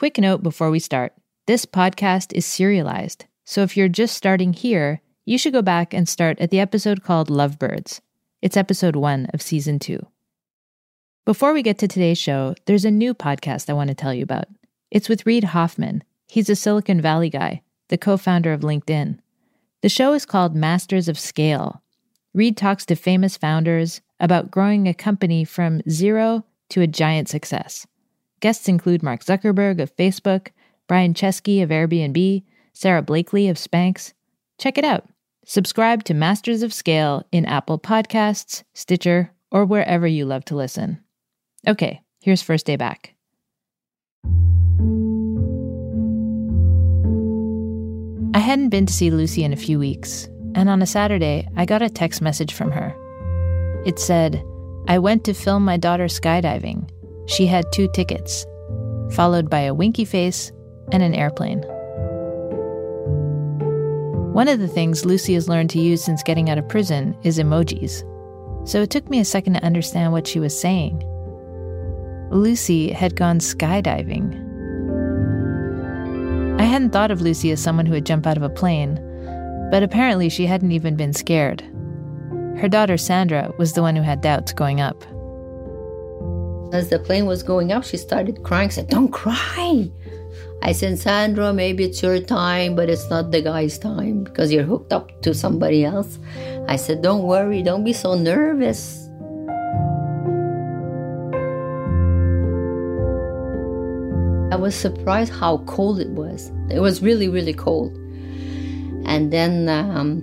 quick note before we start this podcast is serialized, so if you're just starting here, you should go back and start at the episode called Lovebirds. It's episode one of season two. Before we get to today's show, there's a new podcast I want to tell you about. It's with Reid Hoffman. He's a Silicon Valley guy, the co founder of LinkedIn. The show is called Masters of Scale. Reid talks to famous founders about growing a company from zero to a giant success. Guests include Mark Zuckerberg of Facebook, Brian Chesky of Airbnb, Sara Blakely of Spanx. Check it out. Subscribe to Masters of Scale in Apple Podcasts, Stitcher, or wherever you love to listen. Okay, here's First Day Back. I hadn't been to see Lucy in a few weeks, and on a Saturday, I got a text message from her. It said, I went to film my daughter skydiving. She had two tickets, followed by a winky face and an airplane. One of the things Lucy has learned to use since getting out of prison is emojis, so it took me a second to understand what she was saying. Lucy had gone skydiving. I hadn't thought of Lucy as someone who would jump out of a plane, but apparently she hadn't even been scared. Her daughter Sandra was the one who had doubts going up. As the plane was going up, she started crying, said, Don't cry. I said, Sandra, maybe it's your time, but it's not the guy's time because you're hooked up to somebody else. I said, Don't worry, don't be so nervous. I was surprised how cold it was. It was really, really cold. And then, um,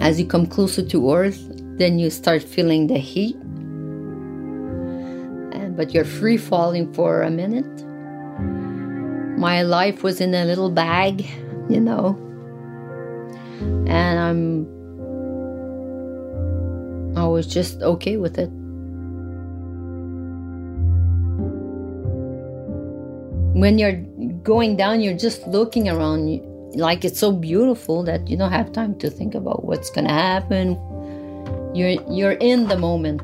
as you come closer to Earth, then you start feeling the heat uh, but you're free falling for a minute. My life was in a little bag, you know, and I'm. I was just okay with it. When you're going down, you're just looking around, like it's so beautiful that you don't have time to think about what's gonna happen. You're you're in the moment.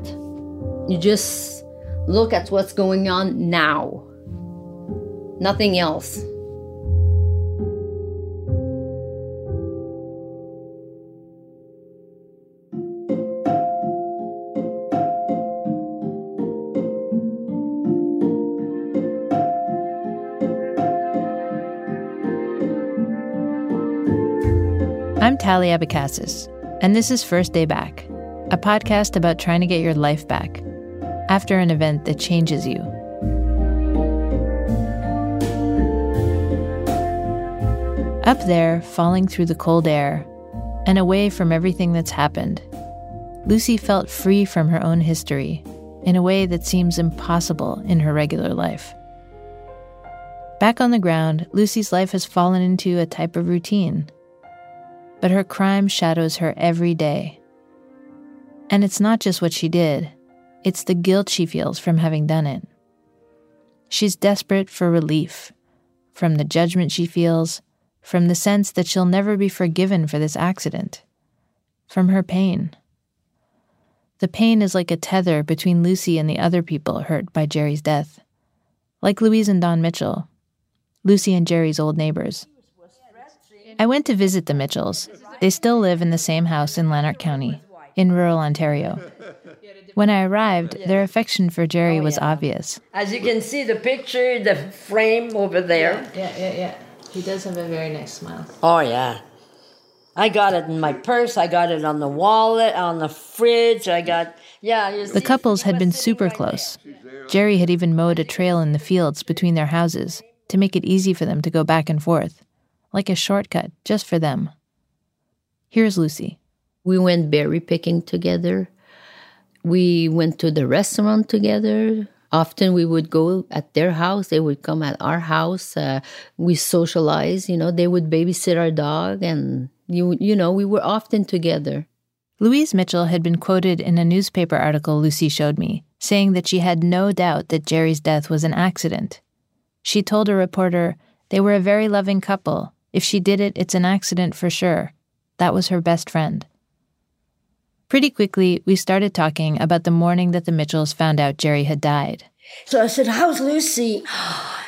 You just Look at what's going on now. Nothing else. I'm Tally Abecassis, and this is First Day Back, a podcast about trying to get your life back after an event that changes you. Up there, falling through the cold air, and away from everything that's happened, Lucy felt free from her own history in a way that seems impossible in her regular life. Back on the ground, Lucy's life has fallen into a type of routine. But her crime shadows her every day. And it's not just what she did, it's the guilt she feels from having done it. She's desperate for relief from the judgment she feels, from the sense that she'll never be forgiven for this accident, from her pain. The pain is like a tether between Lucy and the other people hurt by Jerry's death, like Louise and Don Mitchell, Lucy and Jerry's old neighbors. I went to visit the Mitchells. They still live in the same house in Lanark County, in rural Ontario. When I arrived, their affection for Jerry oh, was obvious. As you can see, the picture, the frame over there. Yeah, yeah, yeah, yeah. He does have a very nice smile. Oh, yeah. I got it in my purse. I got it on the wallet, on the fridge. I got, yeah. The couples had been super close. Jerry had even mowed a trail in the fields between their houses to make it easy for them to go back and forth, like a shortcut just for them. Here's Lucy. We went berry picking together. We went to the restaurant together. Often we would go at their house, they would come at our house. Uh, we socialized, you know, they would babysit our dog, and you, you know, we were often together. Louise Mitchell had been quoted in a newspaper article Lucy showed me, saying that she had no doubt that Jerry's death was an accident. She told a reporter, they were a very loving couple. If she did it, it's an accident for sure. That was her best friend. Pretty quickly, we started talking about the morning that the Mitchells found out Jerry had died. So I said, How's Lucy?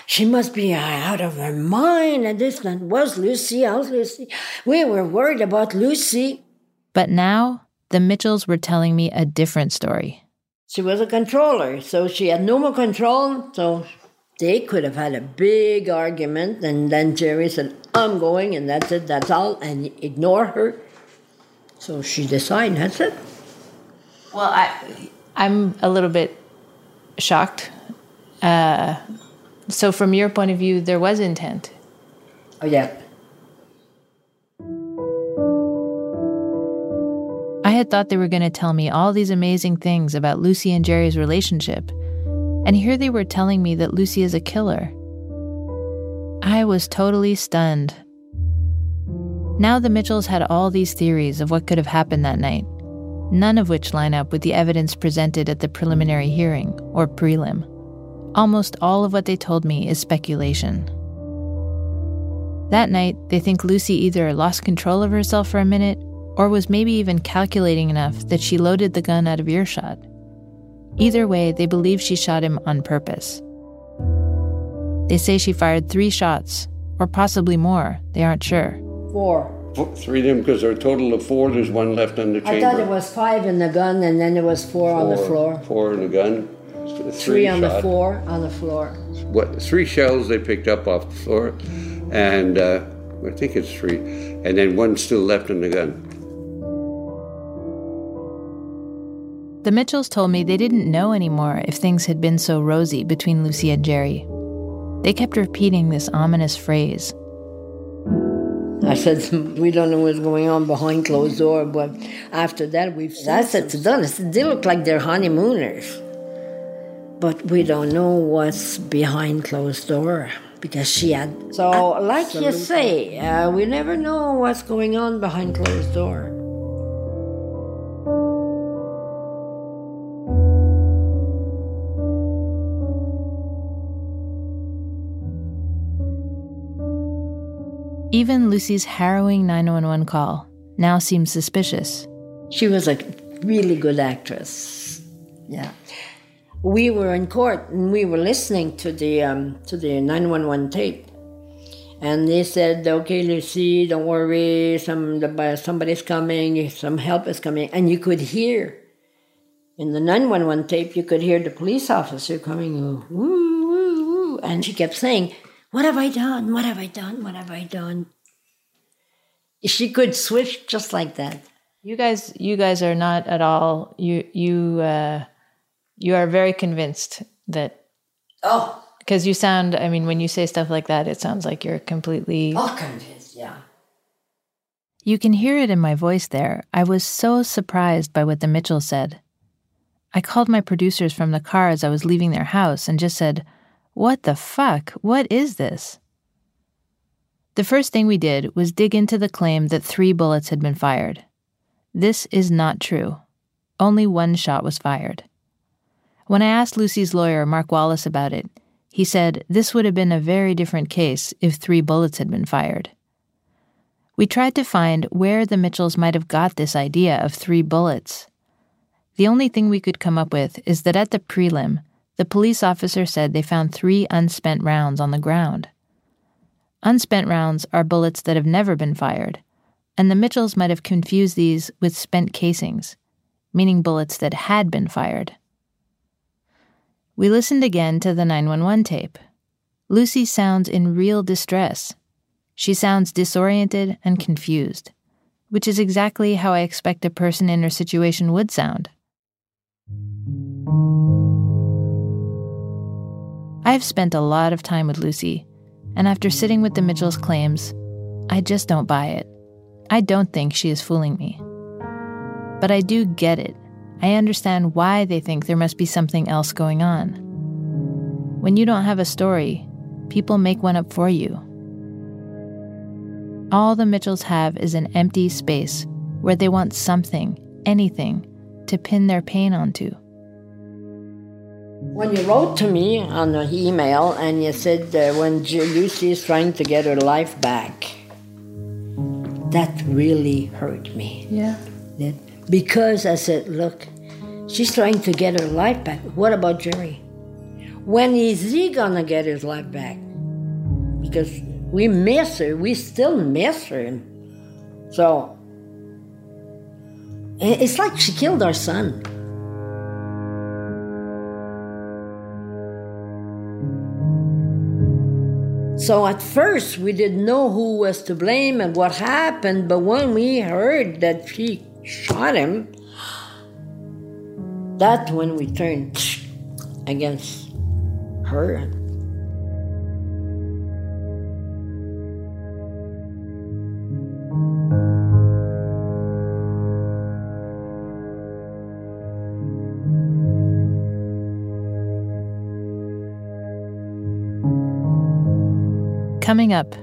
She must be uh, out of her mind. And this one was Lucy. How's Lucy? We were worried about Lucy. But now the Mitchells were telling me a different story. She was a controller, so she had no more control. So they could have had a big argument. And then Jerry said, I'm going, and that's it, that's all, and ignore her. So she decided, that's it. Well, I, I'm a little bit shocked. Uh, so, from your point of view, there was intent. Oh, yeah. I had thought they were going to tell me all these amazing things about Lucy and Jerry's relationship. And here they were telling me that Lucy is a killer. I was totally stunned. Now the Mitchells had all these theories of what could have happened that night, none of which line up with the evidence presented at the preliminary hearing, or prelim. Almost all of what they told me is speculation. That night, they think Lucy either lost control of herself for a minute or was maybe even calculating enough that she loaded the gun out of earshot. Either way, they believe she shot him on purpose. They say she fired three shots, or possibly more, they aren't sure. Four. Three of them because there are a total of four. There's one left in the chamber. I thought it was five in the gun, and then there was four, on the floor. Four in the gun. Three, Three on the shot. floor, on the floor. What? Three shells they picked up off the floor, and uh, I think it's three, and then one still left in the gun. The Mitchells told me they didn't know anymore if things had been so rosy between Lucy and Jerry. They kept repeating this ominous phrase. I said, we don't know what's going on behind closed door, but after that, we've. I said to Don, I said, they look like they're honeymooners, but we don't know what's behind closed door because she had. So, like you say, uh, we never know what's going on behind closed door. Even Lucy's harrowing 911 call now seems suspicious. She was a really good actress. Yeah. We were in court and we were listening to the um, to the 911 tape. And they said, "Okay, Lucy, don't worry. Some the, somebody's coming. Some help is coming." And you could hear in the 911 tape, you could hear the police officer coming, woo, woo, woo, and she kept saying, "What have I done? What have I done? What have I done?" She could switch just like that. You guys you guys are not at all you you uh you are very convinced that Oh, because you sound I mean when you say stuff like that it sounds like you're completely all convinced, yeah. You can hear it in my voice there. I was so surprised by what the Mitchells said. I called my producers from the car as I was leaving their house and just said, What the fuck? What is this? The first thing we did was dig into the claim that three bullets had been fired. This is not true. Only one shot was fired. When I asked Lucy's lawyer, Mark Wallace, about it, he said this would have been a very different case if three bullets had been fired. We tried to find where the Mitchells might have got this idea of three bullets. The only thing we could come up with is that at the prelim, the police officer said they found three unspent rounds on the ground. Unspent rounds are bullets that have never been fired, and the Mitchells might have confused these with spent casings, meaning bullets that had been fired. We listened again to the 911 tape. Lucy sounds in real distress. She sounds disoriented and confused, which is exactly how I expect a person in her situation would sound. I've spent a lot of time with Lucy, and after sitting with the Mitchells' claims, I just don't buy it. I don't think she is fooling me. But I do get it. I understand why they think there must be something else going on. When you don't have a story, people make one up for you. All the Mitchells have is an empty space where they want something, anything, to pin their pain onto. When you wrote to me on the email and you said uh, when J- Lucy is trying to get her life back, that really hurt me. Yeah. That- because I said, look, she's trying to get her life back. What about Jerry? when is he gonna get his life back? Because we miss her, we still miss her. So it's like she killed our son. So at first we didn't know who was to blame and what happened, but when we heard that she shot him, that's when we turned against her. Coming up,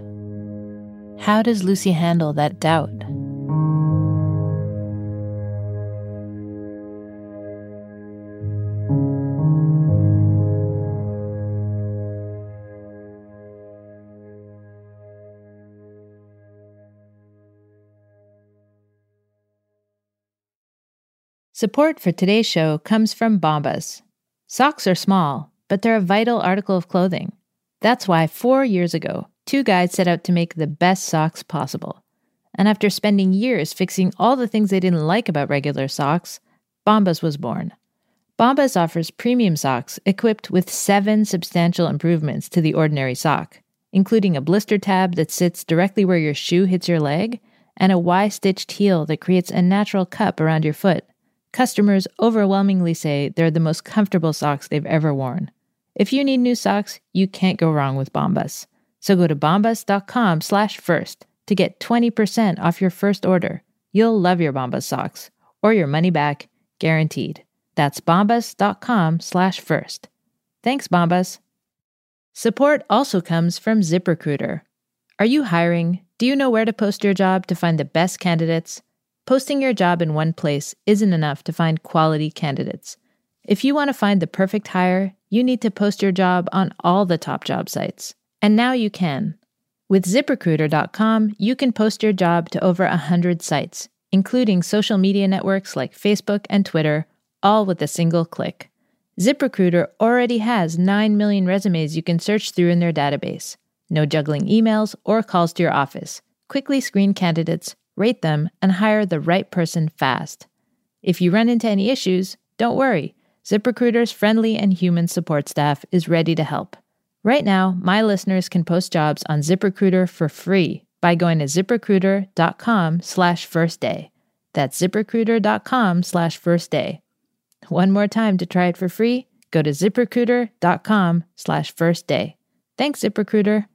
how does Lucy handle that doubt? Support for today's show comes from Bombas. Socks are small, but they're a vital article of clothing. That's why four years ago, two guys set out to make the best socks possible. And after spending years fixing all the things they didn't like about regular socks, Bombas was born. Bombas offers premium socks equipped with seven substantial improvements to the ordinary sock, including a blister tab that sits directly where your shoe hits your leg and a Y stitched heel that creates a natural cup around your foot. Customers overwhelmingly say they're the most comfortable socks they've ever worn. If you need new socks, you can't go wrong with Bombas. So go to bombas.com slash first to get 20% off your first order. You'll love your Bombas socks or your money back guaranteed. That's bombas.com slash first. Thanks, Bombas. Support also comes from ZipRecruiter. Are you hiring? Do you know where to post your job to find the best candidates? Posting your job in one place isn't enough to find quality candidates. If you want to find the perfect hire, you need to post your job on all the top job sites. And now you can. With ziprecruiter.com, you can post your job to over 100 sites, including social media networks like Facebook and Twitter, all with a single click. ZipRecruiter already has 9 million resumes you can search through in their database. No juggling emails or calls to your office. Quickly screen candidates, rate them, and hire the right person fast. If you run into any issues, don't worry. ZipRecruiter's friendly and human support staff is ready to help. Right now, my listeners can post jobs on ZipRecruiter for free by going to ziprecruiter.com slash first day. That's ziprecruiter.com slash first day. One more time to try it for free, go to ziprecruiter.com slash first day. Thanks, ZipRecruiter.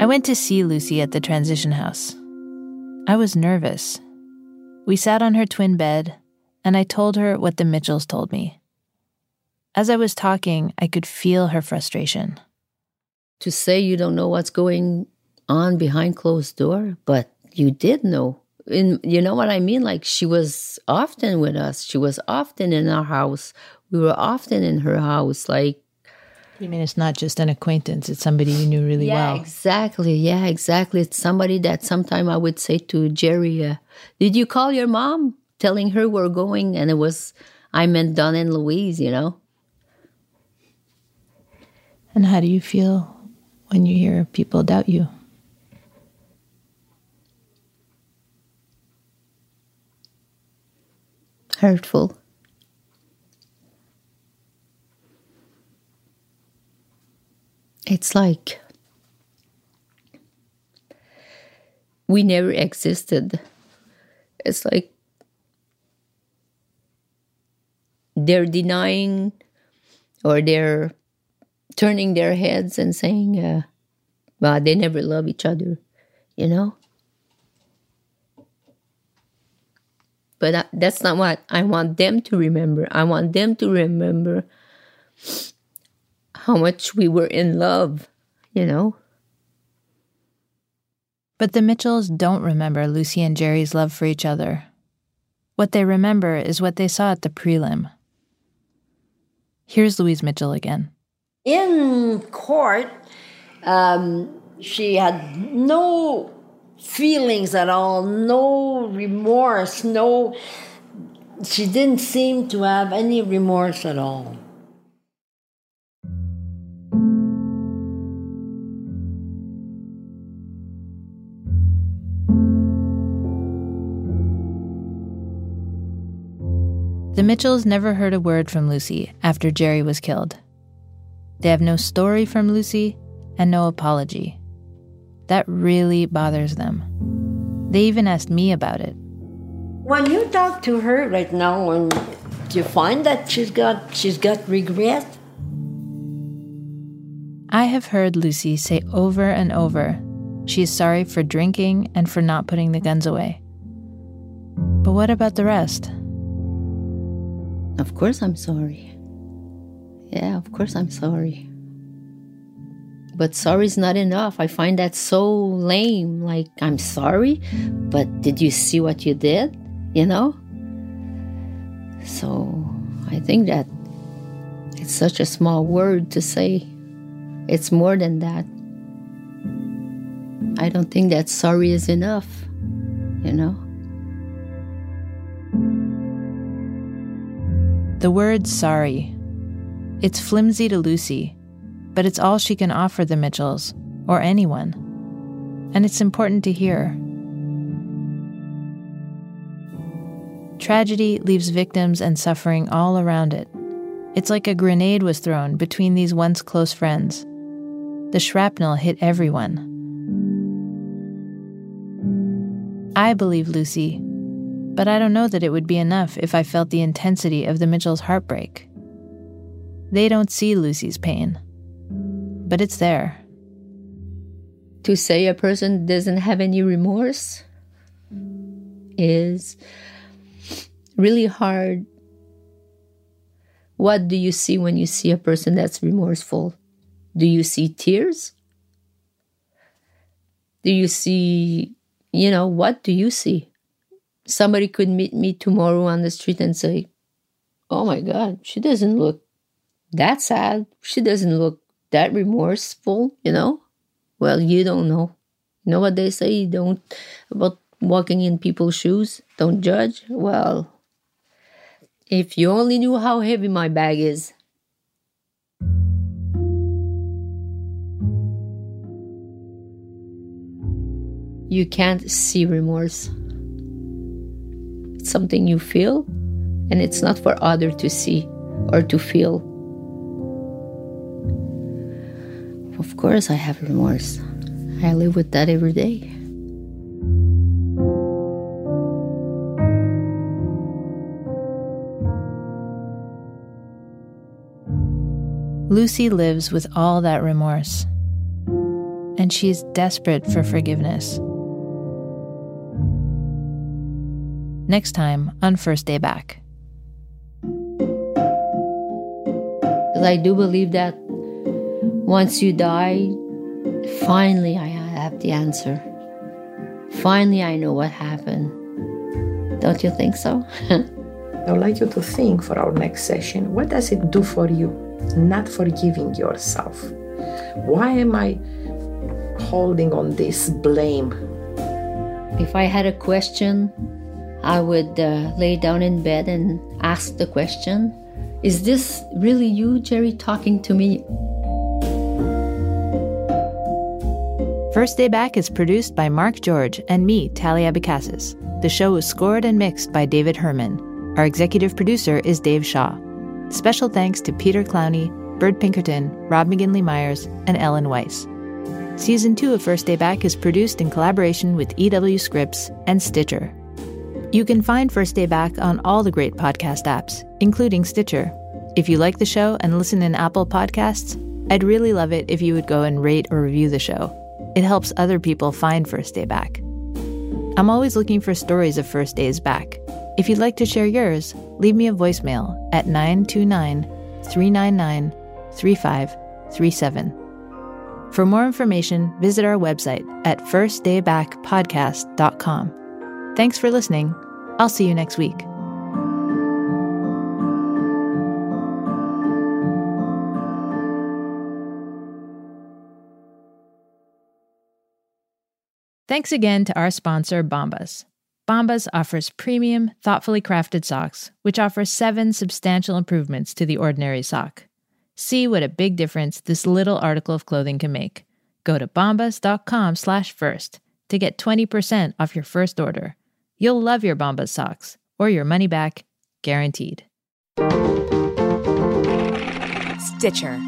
I went to see Lucy at the transition house. I was nervous we sat on her twin bed, and I told her what the Mitchells told me. As I was talking, I could feel her frustration. To say you don't know what's going on behind closed door, but you did know. And you know what I mean? Like she was often with us. She was often in our house. We were often in her house. Like you mean it's not just an acquaintance, it's somebody you knew really yeah, well. Exactly. Yeah, exactly. It's somebody that sometime I would say to Jerry, uh, Did you call your mom? Telling her we're going. And it was, I meant Don and Louise, you know? And how do you feel when you hear people doubt you? Hurtful. It's like we never existed. It's like they're denying or they're turning their heads and saying, uh, well, they never love each other, you know? But that's not what I want them to remember. I want them to remember how much we were in love, you know? But the Mitchells don't remember Lucy and Jerry's love for each other. What they remember is what they saw at the prelim. Here's Louise Mitchell again. In court, um, she had no feelings at all, no remorse, no. She didn't seem to have any remorse at all. The Mitchells never heard a word from Lucy after Jerry was killed. They have no story from Lucy and no apology. That really bothers them. They even asked me about it. When you talk to her right now, and do you find that she's got she's got regret? I have heard Lucy say over and over she is sorry for drinking and for not putting the guns away. But what about the rest? Of course I'm sorry. Yeah, of course I'm sorry. But sorry's not enough. I find that so lame. Like, I'm sorry, but did you see what you did? You know? So, I think that it's such a small word to say. It's more than that. I don't think that sorry is enough, you know? The word sorry. It's flimsy to Lucy, but it's all she can offer the Mitchells, or anyone. And it's important to hear. Tragedy leaves victims and suffering all around it. It's like a grenade was thrown between these once close friends. The shrapnel hit everyone. I believe Lucy but I don't know that it would be enough if I felt the intensity of the Mitchells' heartbreak. They don't see Lucy's pain, but it's there. To say a person doesn't have any remorse is really hard. What do you see when you see a person that's remorseful? Do you see tears? Do you see, you know, what do you see? Somebody could meet me tomorrow on the street and say, Oh my God, she doesn't look that sad. She doesn't look that remorseful, you know? Well, you don't know. You know what they say? Don't about walking in people's shoes. Don't judge. Well, if you only knew how heavy my bag is. You can't see remorse something you feel and it's not for other to see or to feel. Of course i have remorse. I live with that every day. Lucy lives with all that remorse, and she's desperate for forgiveness. Next time on First Day Back. Because I do believe that once you die, finally I have the answer. Finally, I know what happened. Don't you think so? I would like you to think for our next session what does it do for you not forgiving yourself? Why am I holding on this blame? If I had a question, I would uh, lay down in bed and ask the question Is this really you, Jerry, talking to me? First Day Back is produced by Mark George and me, Tally Abecassis. The show is scored and mixed by David Herman. Our executive producer is Dave Shaw. Special thanks to Peter Clowney, Bird Pinkerton, Rob McGinley Myers, and Ellen Weiss. Season 2 of First Day Back is produced in collaboration with EW Scripps and Stitcher. You can find First Day Back on all the great podcast apps, including Stitcher. If you like the show and listen in Apple Podcasts, I'd really love it if you would go and rate or review the show. It helps other people find First Day Back. I'm always looking for stories of First Days Back. If you'd like to share yours, leave me a voicemail at 929 399 3537. For more information, visit our website at firstdaybackpodcast.com. Thanks for listening. I'll see you next week. Thanks again to our sponsor, Bombas. Bombas offers premium, thoughtfully crafted socks, which offer seven substantial improvements to the ordinary sock. See what a big difference this little article of clothing can make. Go to bombas.com slash first to get 20% off your first order. You'll love your Bombas socks, or your money back, guaranteed. Stitcher